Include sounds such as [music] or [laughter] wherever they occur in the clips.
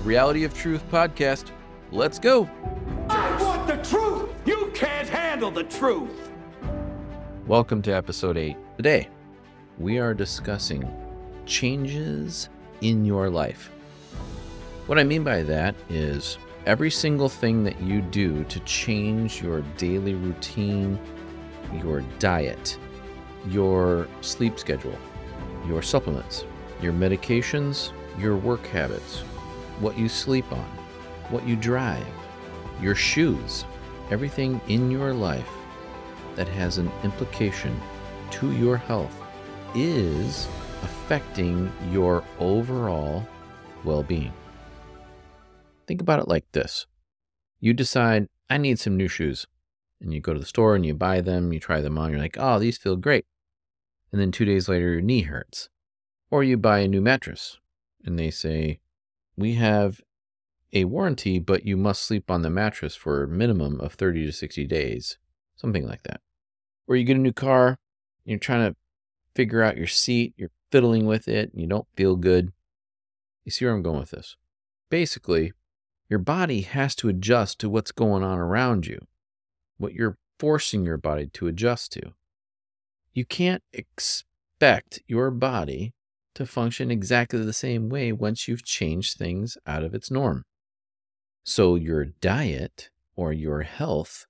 the Reality of Truth podcast. Let's go. I want the truth. You can't handle the truth. Welcome to episode 8. Today, we are discussing changes in your life. What I mean by that is every single thing that you do to change your daily routine, your diet, your sleep schedule, your supplements, your medications, your work habits, what you sleep on, what you drive, your shoes, everything in your life that has an implication to your health is affecting your overall well being. Think about it like this you decide, I need some new shoes. And you go to the store and you buy them, you try them on, you're like, oh, these feel great. And then two days later, your knee hurts. Or you buy a new mattress and they say, we have a warranty, but you must sleep on the mattress for a minimum of 30 to 60 days, something like that. Or you get a new car, you're trying to figure out your seat, you're fiddling with it, and you don't feel good. You see where I'm going with this? Basically, your body has to adjust to what's going on around you, what you're forcing your body to adjust to. You can't expect your body to function exactly the same way once you've changed things out of its norm. So your diet or your health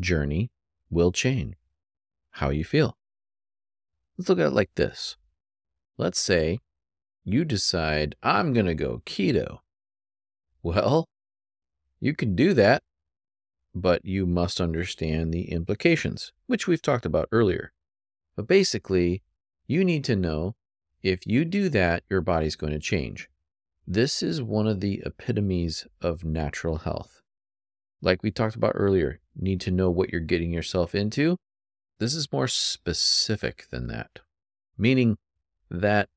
journey will change how you feel. Let's look at it like this. Let's say you decide, I'm going to go keto. Well, you can do that, but you must understand the implications, which we've talked about earlier. But basically, you need to know if you do that, your body's going to change. This is one of the epitomes of natural health. Like we talked about earlier, need to know what you're getting yourself into. This is more specific than that, meaning that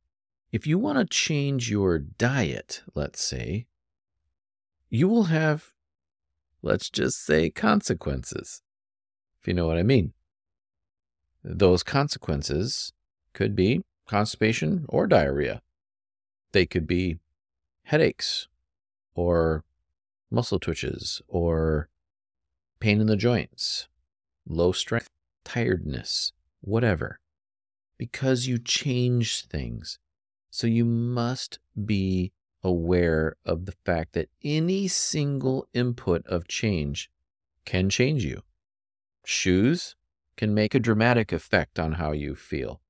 if you want to change your diet, let's say, you will have, let's just say, consequences, if you know what I mean. Those consequences could be constipation or diarrhea. They could be headaches or muscle twitches or pain in the joints, low strength, tiredness, whatever, because you change things. So you must be aware of the fact that any single input of change can change you. Shoes can make a dramatic effect on how you feel.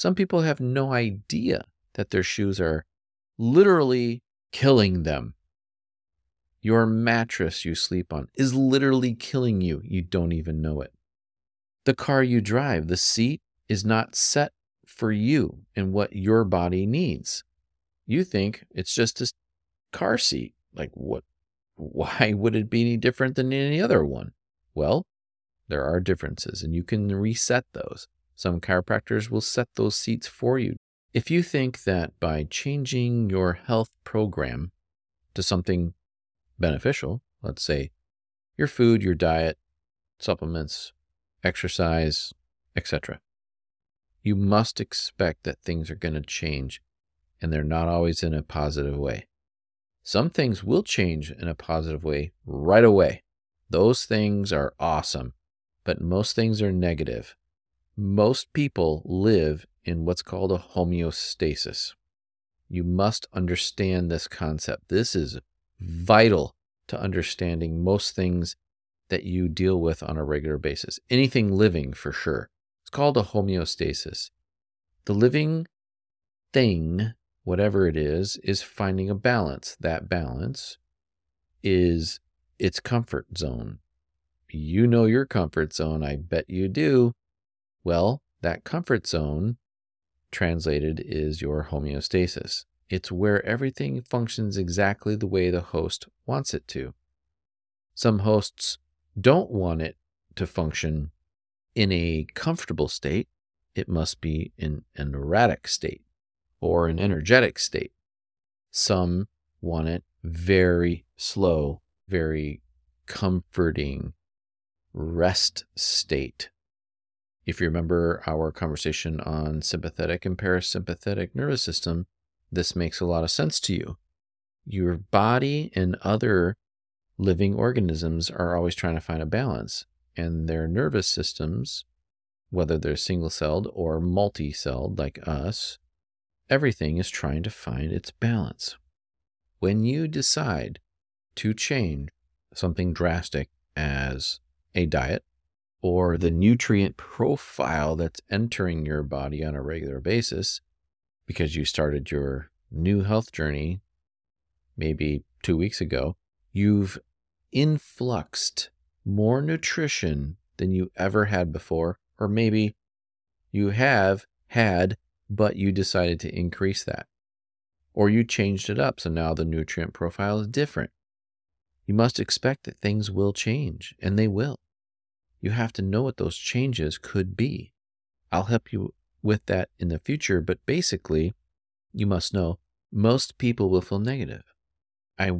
Some people have no idea that their shoes are literally killing them. Your mattress you sleep on is literally killing you. You don't even know it. The car you drive, the seat is not set for you and what your body needs. You think it's just a car seat. Like, what? Why would it be any different than any other one? Well, there are differences, and you can reset those. Some chiropractors will set those seats for you. If you think that by changing your health program to something beneficial, let's say your food, your diet, supplements, exercise, etc., you must expect that things are going to change and they're not always in a positive way. Some things will change in a positive way right away. Those things are awesome, but most things are negative most people live in what's called a homeostasis. You must understand this concept. This is vital to understanding most things that you deal with on a regular basis. Anything living, for sure. It's called a homeostasis. The living thing, whatever it is, is finding a balance. That balance is its comfort zone. You know your comfort zone. I bet you do. Well, that comfort zone, translated, is your homeostasis. It's where everything functions exactly the way the host wants it to. Some hosts don't want it to function in a comfortable state. It must be in an erratic state or an energetic state. Some want it very slow, very comforting rest state if you remember our conversation on sympathetic and parasympathetic nervous system, this makes a lot of sense to you. your body and other living organisms are always trying to find a balance, and their nervous systems, whether they're single celled or multi celled like us, everything is trying to find its balance. When you decide to change something drastic as a diet or the nutrient profile that's entering your body on a regular basis because you started your new health journey maybe two weeks ago, you've influxed more nutrition than you ever had before, or maybe you have had, but you decided to increase that. Or you changed it up, so now the nutrient profile is different. You must expect that things will change, and they will. You have to know what those changes could be. I'll help you with that in the future, but basically, you must know most people will feel negative. I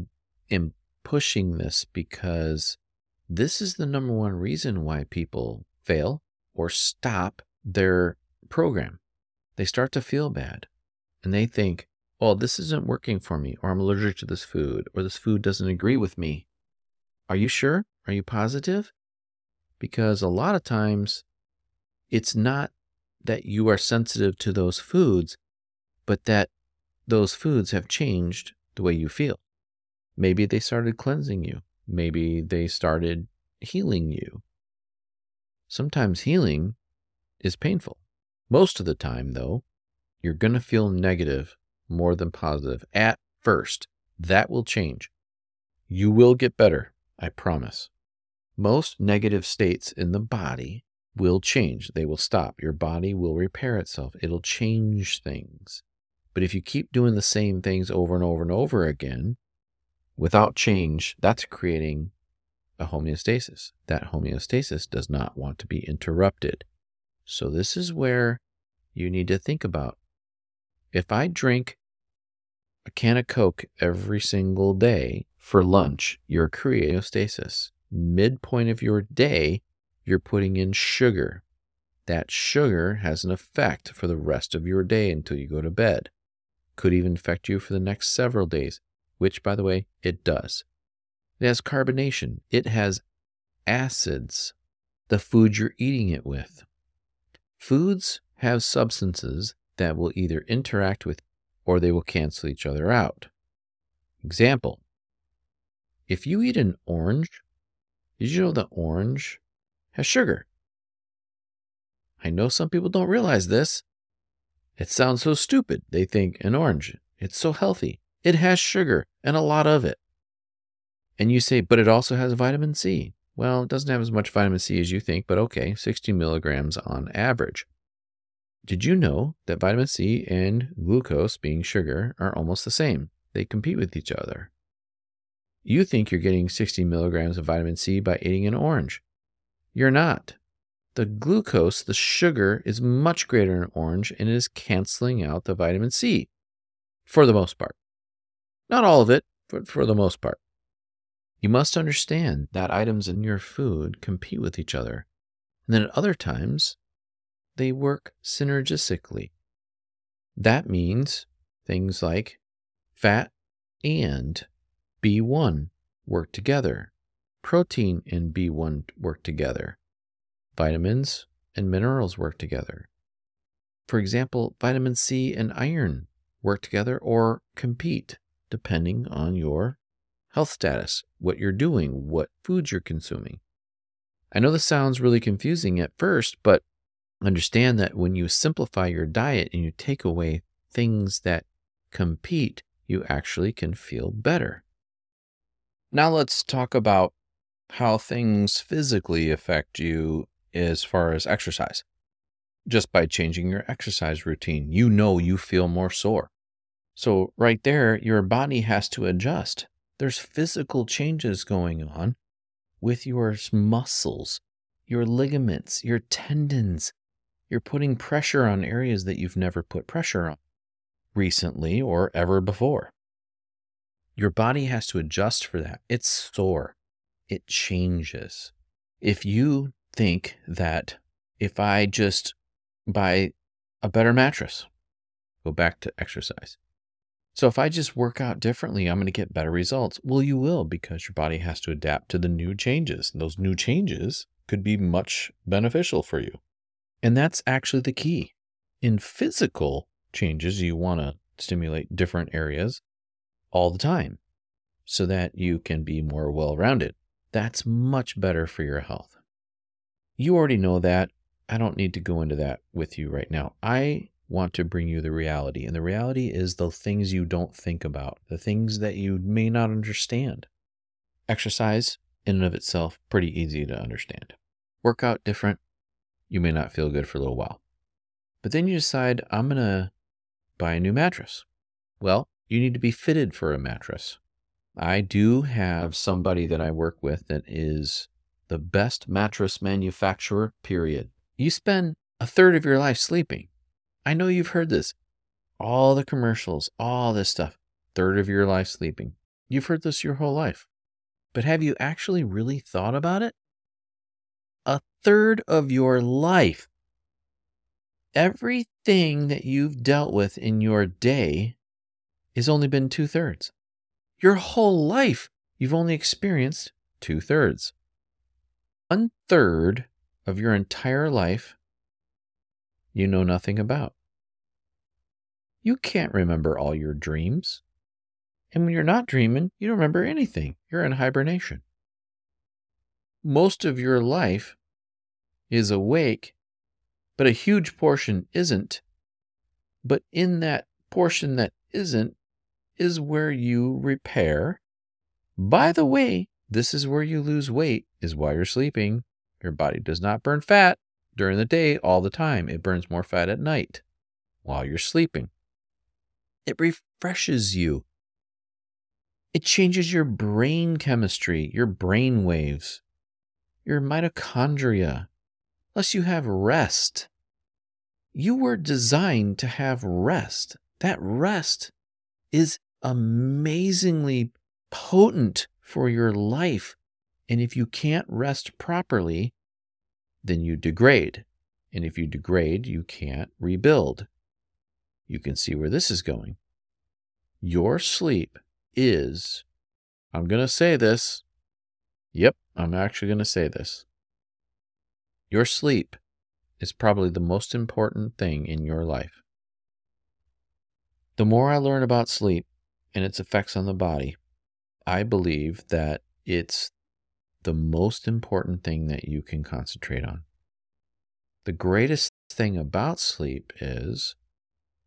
am pushing this because this is the number one reason why people fail or stop their program. They start to feel bad and they think, oh, this isn't working for me, or I'm allergic to this food, or this food doesn't agree with me. Are you sure? Are you positive? Because a lot of times it's not that you are sensitive to those foods, but that those foods have changed the way you feel. Maybe they started cleansing you. Maybe they started healing you. Sometimes healing is painful. Most of the time, though, you're going to feel negative more than positive at first. That will change. You will get better, I promise. Most negative states in the body will change. They will stop. Your body will repair itself. It'll change things. But if you keep doing the same things over and over and over again, Without change, that's creating a homeostasis. That homeostasis does not want to be interrupted. So, this is where you need to think about if I drink a can of Coke every single day for lunch, you're creating Midpoint of your day, you're putting in sugar. That sugar has an effect for the rest of your day until you go to bed. Could even affect you for the next several days which, by the way, it does. It has carbonation, it has acids, the food you're eating it with. Foods have substances that will either interact with or they will cancel each other out. Example If you eat an orange, did you know that orange has sugar? I know some people don't realize this. It sounds so stupid. They think an orange, it's so healthy. It has sugar and a lot of it. And you say, but it also has vitamin C. Well, it doesn't have as much vitamin C as you think, but okay, 60 milligrams on average. Did you know that vitamin C and glucose, being sugar, are almost the same? They compete with each other. You think you're getting 60 milligrams of vitamin C by eating an orange. You're not. The glucose, the sugar, is much greater in an orange and it is canceling out the vitamin C for the most part. Not all of it, but for the most part. You must understand that items in your food compete with each other, and then at other times, they work synergistically. That means things like fat and B1 work together, protein and B1 work together, vitamins and minerals work together. For example, vitamin C and iron work together or compete depending on your health status, what you're doing, what foods you're consuming. I know this sounds really confusing at first, but understand that when you simplify your diet and you take away things that compete, you actually can feel better. Now let's talk about how things physically affect you as far as exercise. Just by changing your exercise routine, you know you feel more sore. So, right there, your body has to adjust. There's physical changes going on with your muscles, your ligaments, your tendons. You're putting pressure on areas that you've never put pressure on recently or ever before. Your body has to adjust for that. It's sore, it changes. If you think that if I just buy a better mattress, go back to exercise So if I just work out differently, I'm going to get better results. Well, you will because your body has to adapt to the new changes. And those new changes could be much beneficial for you. And that's actually the key. In physical changes, you want to stimulate different areas all the time so that you can be more well rounded. That's much better for your health. You already know that. I don't need to go into that with you right now. I want to bring you the reality. And the reality is the things you don't think about, the things that you may not understand. Exercise, in and of itself, pretty easy to understand. Workout different, you may not feel good for a little while. But then you decide, I'm going to buy a new mattress. Well, you need to be fitted for a mattress. I do have somebody that I work with that is the best mattress manufacturer, period. You spend a third of your life sleeping. I know you've heard this. All the commercials, all this stuff. Third of your life sleeping. You've heard this your whole life. But have you actually really thought about it? A third of your life. Everything that you've dealt with in your day has only been two thirds. Your whole life, you've only experienced two thirds. One third of your entire life you know nothing about. You can't remember all your dreams. And when you're not dreaming, you don't remember anything. You're in hibernation. Most of your life is awake, but a huge portion isn't. But in that portion that isn't is where you repair. By the way, this is where you lose weight, is while you're sleeping. Your body does not burn fat during the day all the time. It burns more fat at night while you're sleeping. It refreshes you. It changes your brain chemistry, your brain waves, your mitochondria. Plus, you have rest. You were designed to have rest. That rest is amazingly potent for your life. And if you can't rest properly, then you degrade. And if you degrade, you can't rebuild. You can see where this is going. Your sleep is, I'm going to say this. Yep, I'm actually going to say this. Your sleep is probably the most important thing in your life. The more I learn about sleep and its effects on the body, I believe that it's the most important thing that you can concentrate on. The greatest thing about sleep is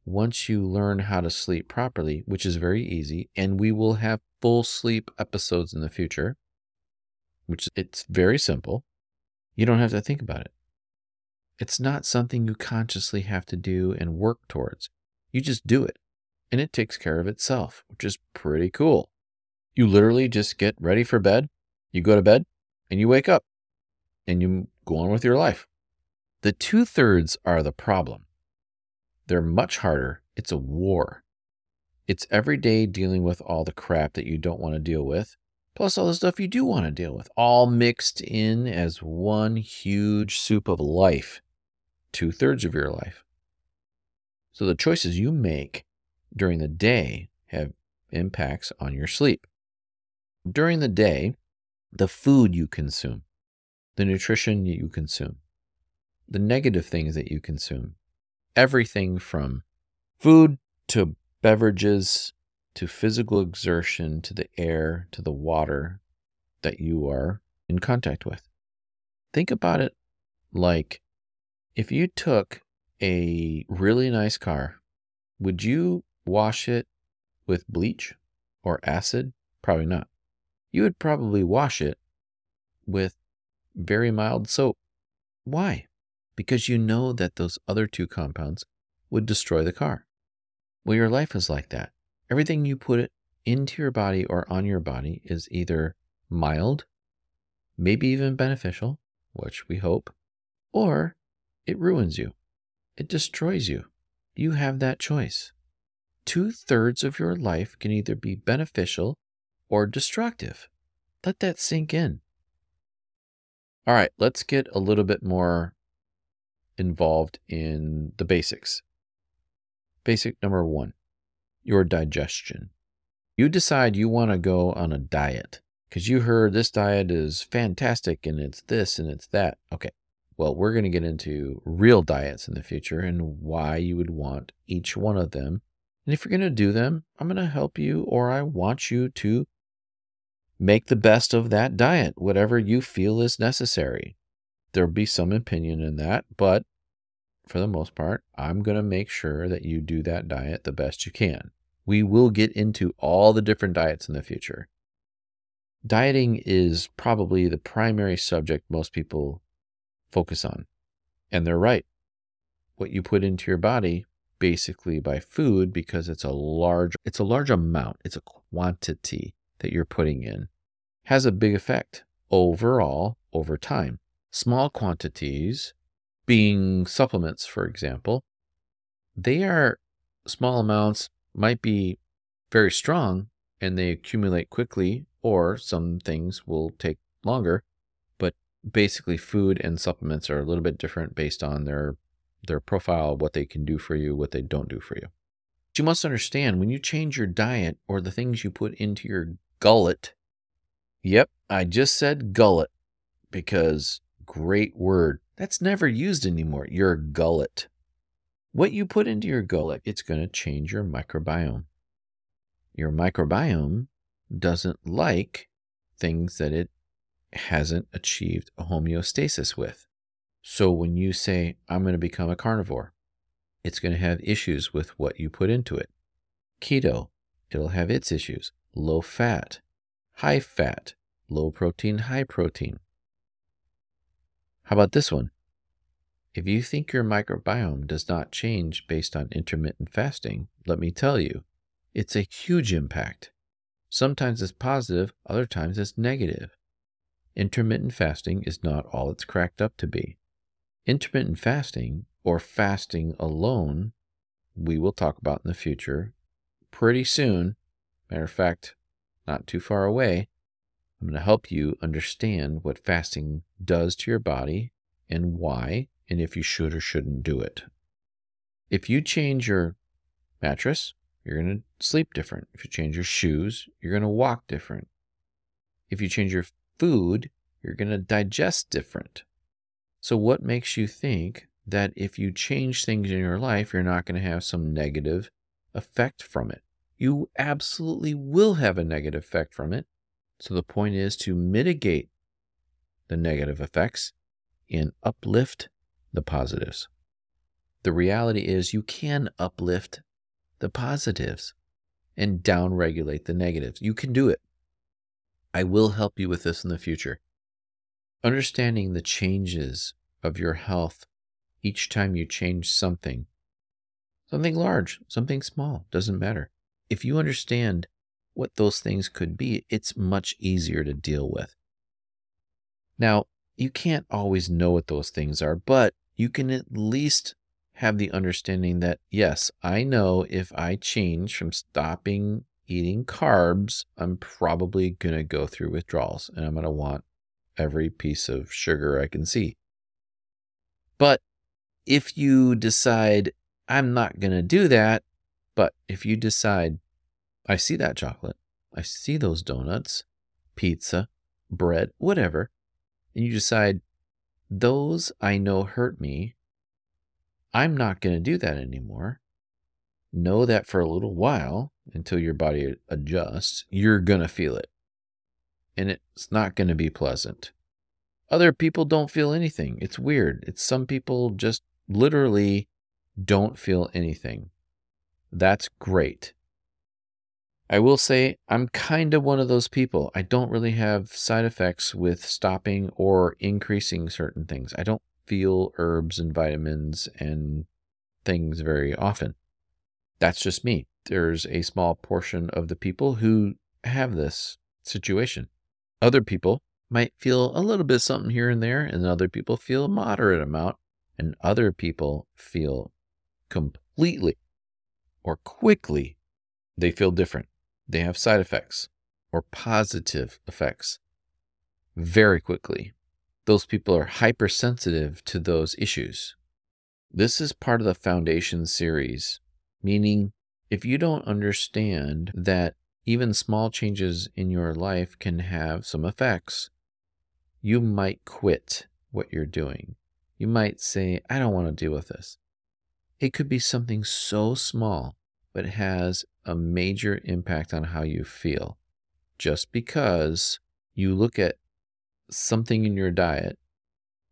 once you learn how to sleep properly, which is very easy, and we will have full sleep episodes in the future, which it's very simple. You don't have to think about it. It's not something you consciously have to do and work towards. You just do it, and it takes care of itself, which is pretty cool. You literally just get ready for bed, you go to bed, and you wake up, and you go on with your life. The two thirds are the problem. They're much harder. It's a war. It's every day dealing with all the crap that you don't want to deal with, plus all the stuff you do want to deal with, all mixed in as one huge soup of life, two thirds of your life. So the choices you make during the day have impacts on your sleep. During the day, the food you consume, the nutrition you consume, the negative things that you consume, everything from food to beverages to physical exertion to the air to the water that you are in contact with. Think about it like if you took a really nice car, would you wash it with bleach or acid? Probably not. You would probably wash it with very mild soap. Why? because you know that those other two compounds would destroy the car. Well, your life is like that. Everything you put into your body or on your body is either mild, maybe even beneficial, which we hope, or it ruins you. It destroys you. You have that choice. Two thirds of your life can either be beneficial or destructive. Let that sink in. All right, let's get a little bit more involved in the basics. Basic number one your digestion. You decide you want to go on a diet because you heard this diet is fantastic and it's this and it's that. Okay. Well, we're going to get into real diets in the future and why you would want each one of them. And if you're going to do them, I'm going to help you or I want you to make the best of that diet, whatever you feel is necessary. There'll be some opinion in that, but for the most part, I'm going to make sure that you do that diet the best you can. We will get into all the different diets in the future. Dieting is probably the primary subject most people focus on. And they're right. What you put into your body basically by food because it's a large it's a large amount, it's a quantity that you're putting in has a big effect overall over time. Small quantities being supplements for example, they are small amounts might be very strong and they accumulate quickly or some things will take longer but basically food and supplements are a little bit different based on their their profile, what they can do for you, what they don't do for you. But you must understand when you change your diet or the things you put into your gullet. Yep, I just said gullet because great word. That's never used anymore. Your gullet. What you put into your gullet, it's going to change your microbiome. Your microbiome doesn't like things that it hasn't achieved a homeostasis with. So when you say, I'm going to become a carnivore, it's going to have issues with what you put into it. Keto, it'll have its issues. Low fat, high fat, low protein, high protein. How about this one? If you think your microbiome does not change based on intermittent fasting, let me tell you, it's a huge impact. Sometimes it's positive, other times it's negative. Intermittent fasting is not all it's cracked up to be. Intermittent fasting, or fasting alone, we will talk about in the future pretty soon. Matter of fact, not too far away. I'm going to help you understand what fasting does to your body and why, and if you should or shouldn't do it. If you change your mattress, you're going to sleep different. If you change your shoes, you're going to walk different. If you change your food, you're going to digest different. So, what makes you think that if you change things in your life, you're not going to have some negative effect from it? You absolutely will have a negative effect from it. So, the point is to mitigate the negative effects and uplift the positives. The reality is, you can uplift the positives and downregulate the negatives. You can do it. I will help you with this in the future. Understanding the changes of your health each time you change something, something large, something small, doesn't matter. If you understand what those things could be, it's much easier to deal with. Now, you can't always know what those things are, but you can at least have the understanding that, yes, I know if I change from stopping eating carbs, I'm probably going to go through withdrawals and I'm going to want every piece of sugar I can see. But if you decide, I'm not going to do that, but if you decide, I see that chocolate, I see those donuts, pizza, bread, whatever, and you decide, those I know hurt me, I'm not going to do that anymore. Know that for a little while, until your body adjusts, you're going to feel it. And it's not going to be pleasant. Other people don't feel anything. It's weird. It's some people just literally don't feel anything. That's great. I will say I'm kind of one of those people. I don't really have side effects with stopping or increasing certain things. I don't feel herbs and vitamins and things very often. That's just me there's a small portion of the people who have this situation. Other people might feel a little bit something here and there, and other people feel a moderate amount, and other people feel completely or quickly they feel different. They have side effects or positive effects very quickly. Those people are hypersensitive to those issues. This is part of the foundation series, meaning If you don't understand that even small changes in your life can have some effects, you might quit what you're doing. You might say, I don't want to deal with this. It could be something so small, but has a major impact on how you feel. Just because you look at something in your diet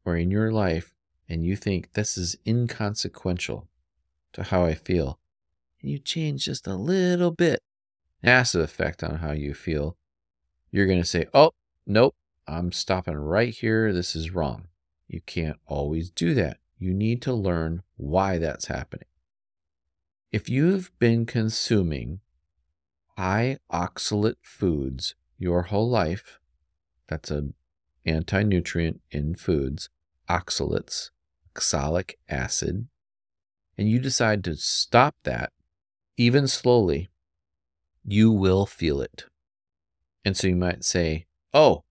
or in your life and you think this is inconsequential to how I feel, and you change just a little bit, massive effect on how you feel, you're going to say, oh, nope, I'm stopping right here. This is wrong. You can't always do that. You need to learn why that's happening. If you've been consuming high oxalate foods your whole life, that's an anti-nutrient in foods, oxalates, oxalic acid, and you decide to stop that, even slowly, you will feel it. And so you might say, oh,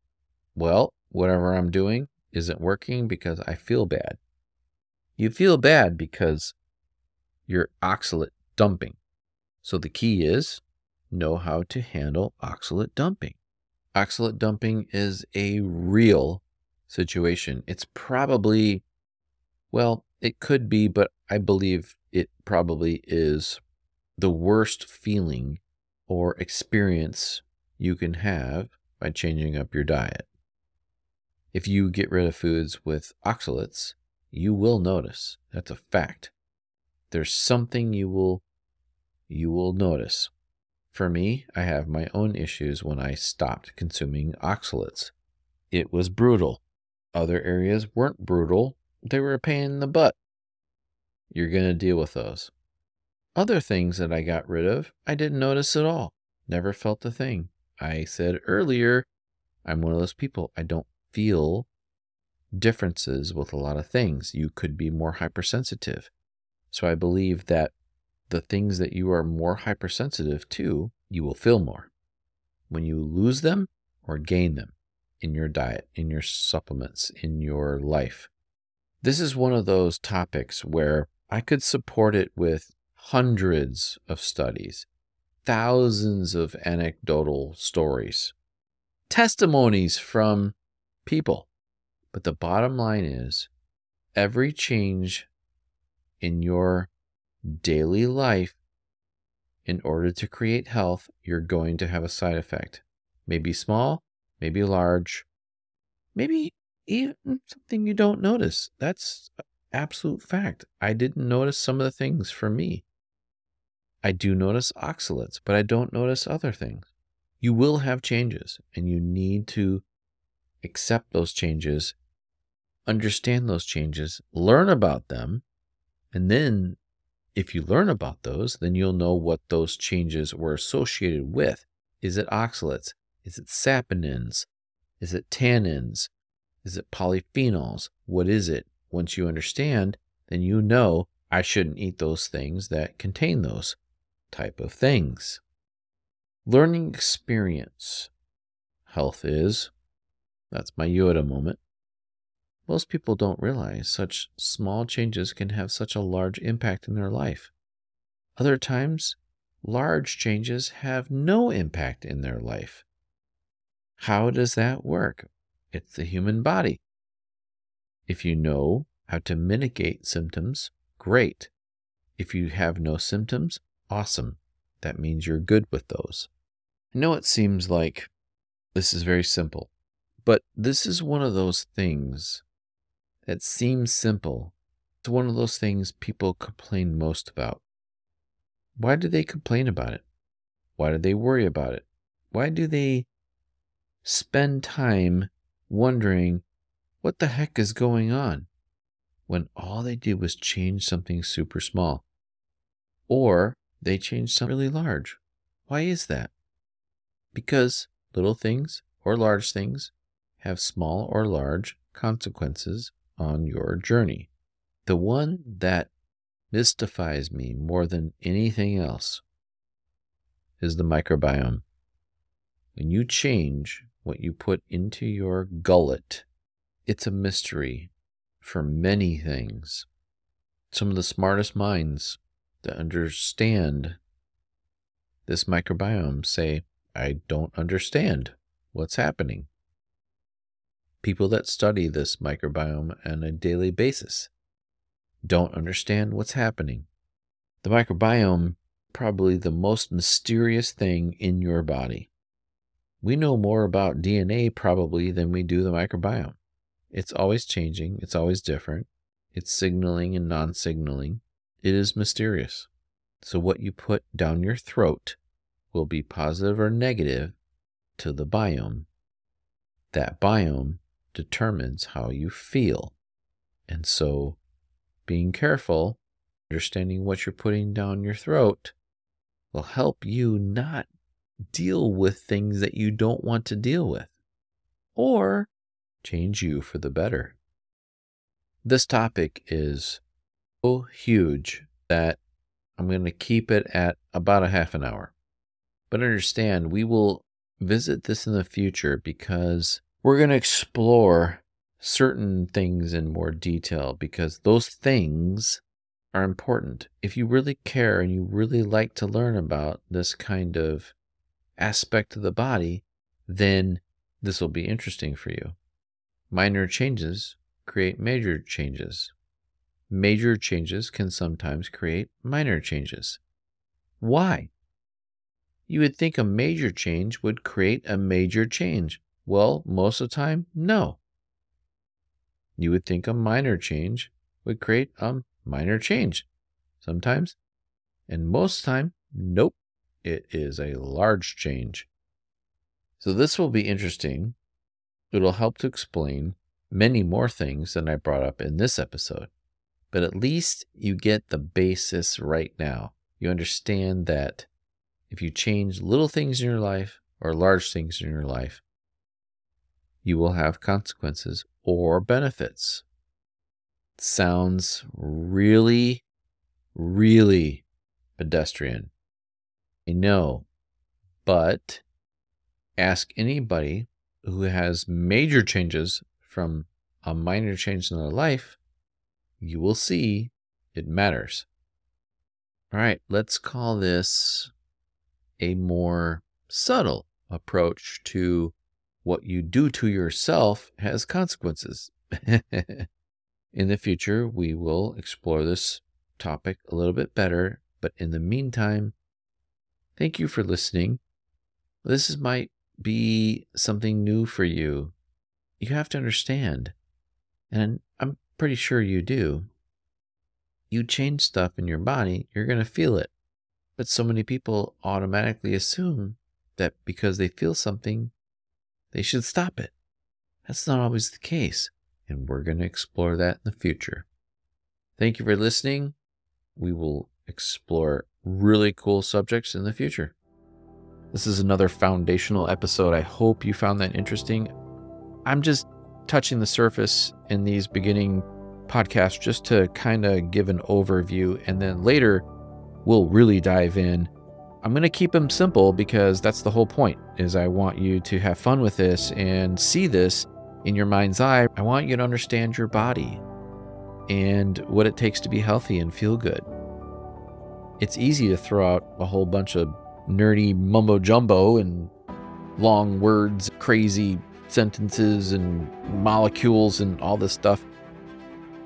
well, whatever I'm doing isn't working because I feel bad. You feel bad because you're oxalate dumping. So the key is know how to handle oxalate dumping. Oxalate dumping is a real situation. It's probably, well, it could be, but I believe it probably is the worst feeling or experience you can have by changing up your diet. If you get rid of foods with oxalates, you will notice. That's a fact. There's something you will you will notice. For me, I have my own issues when I stopped consuming oxalates. It was brutal. Other areas weren't brutal. They were a pain in the butt. You're going to deal with those. Other things that I got rid of, I didn't notice at all. Never felt a thing. I said earlier, I'm one of those people. I don't feel differences with a lot of things. You could be more hypersensitive. So I believe that the things that you are more hypersensitive to, you will feel more. When you lose them or gain them in your diet, in your supplements, in your life. This is one of those topics where I could support it with hundreds of studies, thousands of anecdotal stories, testimonies from people. But the bottom line is every change in your daily life, in order to create health, you're going to have a side effect. Maybe small, maybe large, maybe even something you don't notice. That's absolute fact. I didn't notice some of the things for me. I do notice oxalates, but I don't notice other things. You will have changes, and you need to accept those changes, understand those changes, learn about them, and then if you learn about those, then you'll know what those changes were associated with. Is it oxalates? Is it saponins? Is it tannins? Is it polyphenols? What is it? Once you understand, then you know I shouldn't eat those things that contain those type of things. Learning experience. Health is. That's my Yoda moment. Most people don't realize such small changes can have such a large impact in their life. Other times, large changes have no impact in their life. How does that work? It's the human body. If you know how to mitigate symptoms, great. If you have no symptoms, awesome. That means you're good with those. I know it seems like this is very simple, but this is one of those things that seems simple. It's one of those things people complain most about. Why do they complain about it? Why do they worry about it? Why do they spend time wondering what the heck is going on when all they did was change something super small? Or they change something really large. Why is that? Because little things or large things have small or large consequences on your journey. The one that mystifies me more than anything else is the microbiome. When you change what you put into your gullet, it's a mystery for many things. Some of the smartest minds that understand this microbiome say, I don't understand what's happening. People that study this microbiome on a daily basis don't understand what's happening. The microbiome probably the most mysterious thing in your body. We know more about DNA probably than we do the microbiome. It's always changing, it's always different. It's signaling and non signaling. It is mysterious. So, what you put down your throat will be positive or negative to the biome. That biome determines how you feel. And so, being careful, understanding what you're putting down your throat will help you not deal with things that you don't want to deal with or change you for the better. This topic is huge that I'm going to keep it at about a half an hour. But understand, we will visit this in the future because we're going to explore certain things in more detail because those things are important. If you really care and you really like to learn about this kind of aspect of the body, then this will be interesting for you. Minor changes create major changes. Major changes can sometimes create minor changes. Why? You would think a major change would create a major change. Well, most of the time, no. You would think a minor change would create a minor change. Sometimes, and most time, nope, it is a large change. So this will be interesting. It'll help to explain many more things than I brought up in this episode. But at least you get the basis right now. You understand that if you change little things in your life or large things in your life, you will have consequences or benefits sounds really, really pedestrian. I know, but ask anybody who has major changes from a minor change in their life, you will see it matters. All right, let's call this a more subtle approach to what you do to yourself has consequences. [laughs] In the future, we will explore this topic a little bit better, but in the meantime, thank you for listening. This might be something new for you. You have to understand, and pretty sure you do. You change stuff in your body, you're going to feel it. But so many people automatically assume that because they feel something, they should stop it. That's not always the case and we're going to explore that in the future. Thank you for listening. We will explore really cool subjects in the future. This is another foundational episode. I hope you found that interesting. I'm just touching the surface in these beginning podcasts just to kind of give an overview, and then later we'll really dive in. I'm going to keep them simple because that's the whole point is I want you to have fun with this and see this in your mind's eye, I want you to understand your body and what it takes to be healthy and feel good. It's easy to throw out a whole bunch of nerdy mumbo jumbo and long words, crazy sentences, and molecules and all this stuff.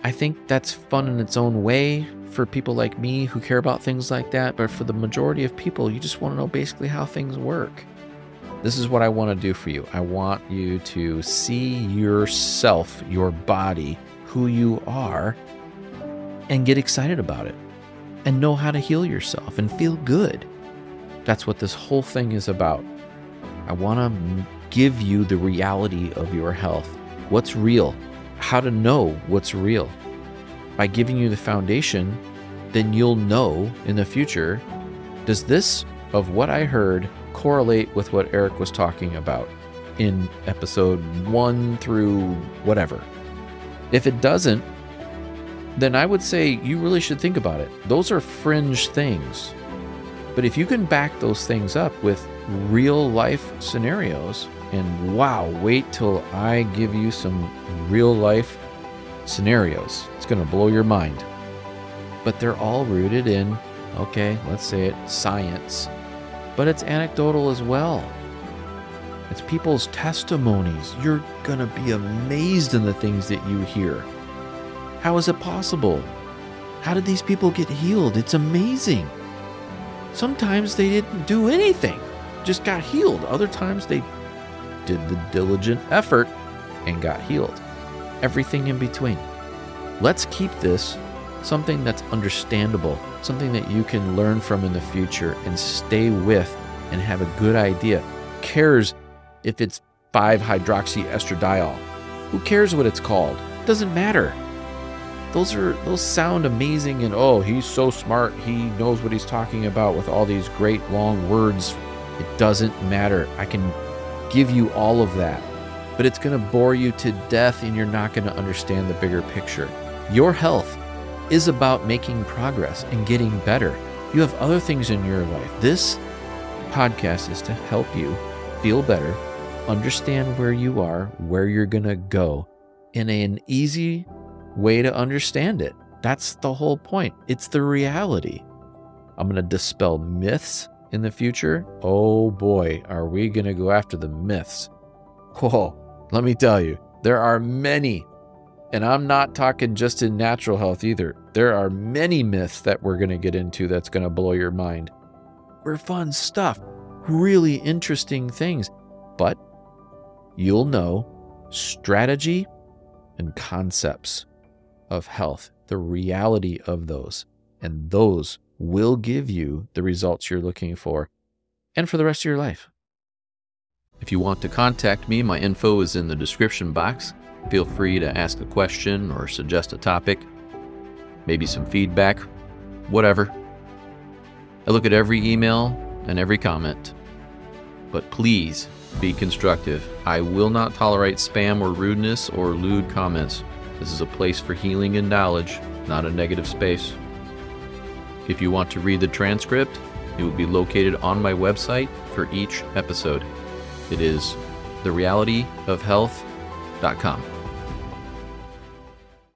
I think that's fun in its own way for people like me who care about things like that, but for the majority of people, you just want to know basically how things work. This is what I want to do for you. I want you to see yourself, your body, who you are, and get excited about it and know how to heal yourself and feel good. That's what this whole thing is about. I want to give you the reality of your health, what's real, how to know what's real. By giving you the foundation, then you'll know in the future does this of what I heard correlate with what Eric was talking about in episode one through whatever. If it doesn't, then I would say you really should think about it. Those are fringe things. But if you can back those things up with real life scenarios, and wow, wait till I give you some real life scenarios, it's going to blow your mind. But they're all rooted in, okay, let's say it, science but it's anecdotal as well. It's people's testimonies. You're going to be amazed in the things that you hear. How is it possible? How did these people get healed? It's amazing. Sometimes they didn't do anything, just got healed. Other times they did the diligent effort and got healed. Everything in between. Let's keep this something that's understandable, something that you can learn from in the future and stay with and have a good idea. Cares if it's 5 hydroxyestradiol. Who cares what it's called? Doesn't matter. Those are those sound amazing and oh, he's so smart. He knows what he's talking about with all these great long words. It doesn't matter. I can give you all of that. But it's going to bore you to death and you're not going to understand the bigger picture. Your health is about making progress and getting better. You have other things in your life. This podcast is to help you feel better, understand where you are, where you're going to go in an easy way to understand it. That's the whole point. It's the reality. I'm going to dispel myths in the future. Oh boy, are we going to go after the myths? Oh, let me tell you, there are many, and I'm not talking just in natural health either. There are many myths that we're going to get into that's going to blow your mind. We're fun stuff, really interesting things, but you'll know strategy and concepts of health, the reality of those, and those will give you the results you're looking for and for the rest of your life. If you want to contact me, my info is in the description box. Feel free to ask a question or suggest a topic, maybe some feedback, whatever. I look at every email and every comment. But please be constructive. I will not tolerate spam or rudeness or lewd comments. This is a place for healing and knowledge, not a negative space. If you want to read the transcript, it will be located on my website for each episode. It is therealityofhealth.com.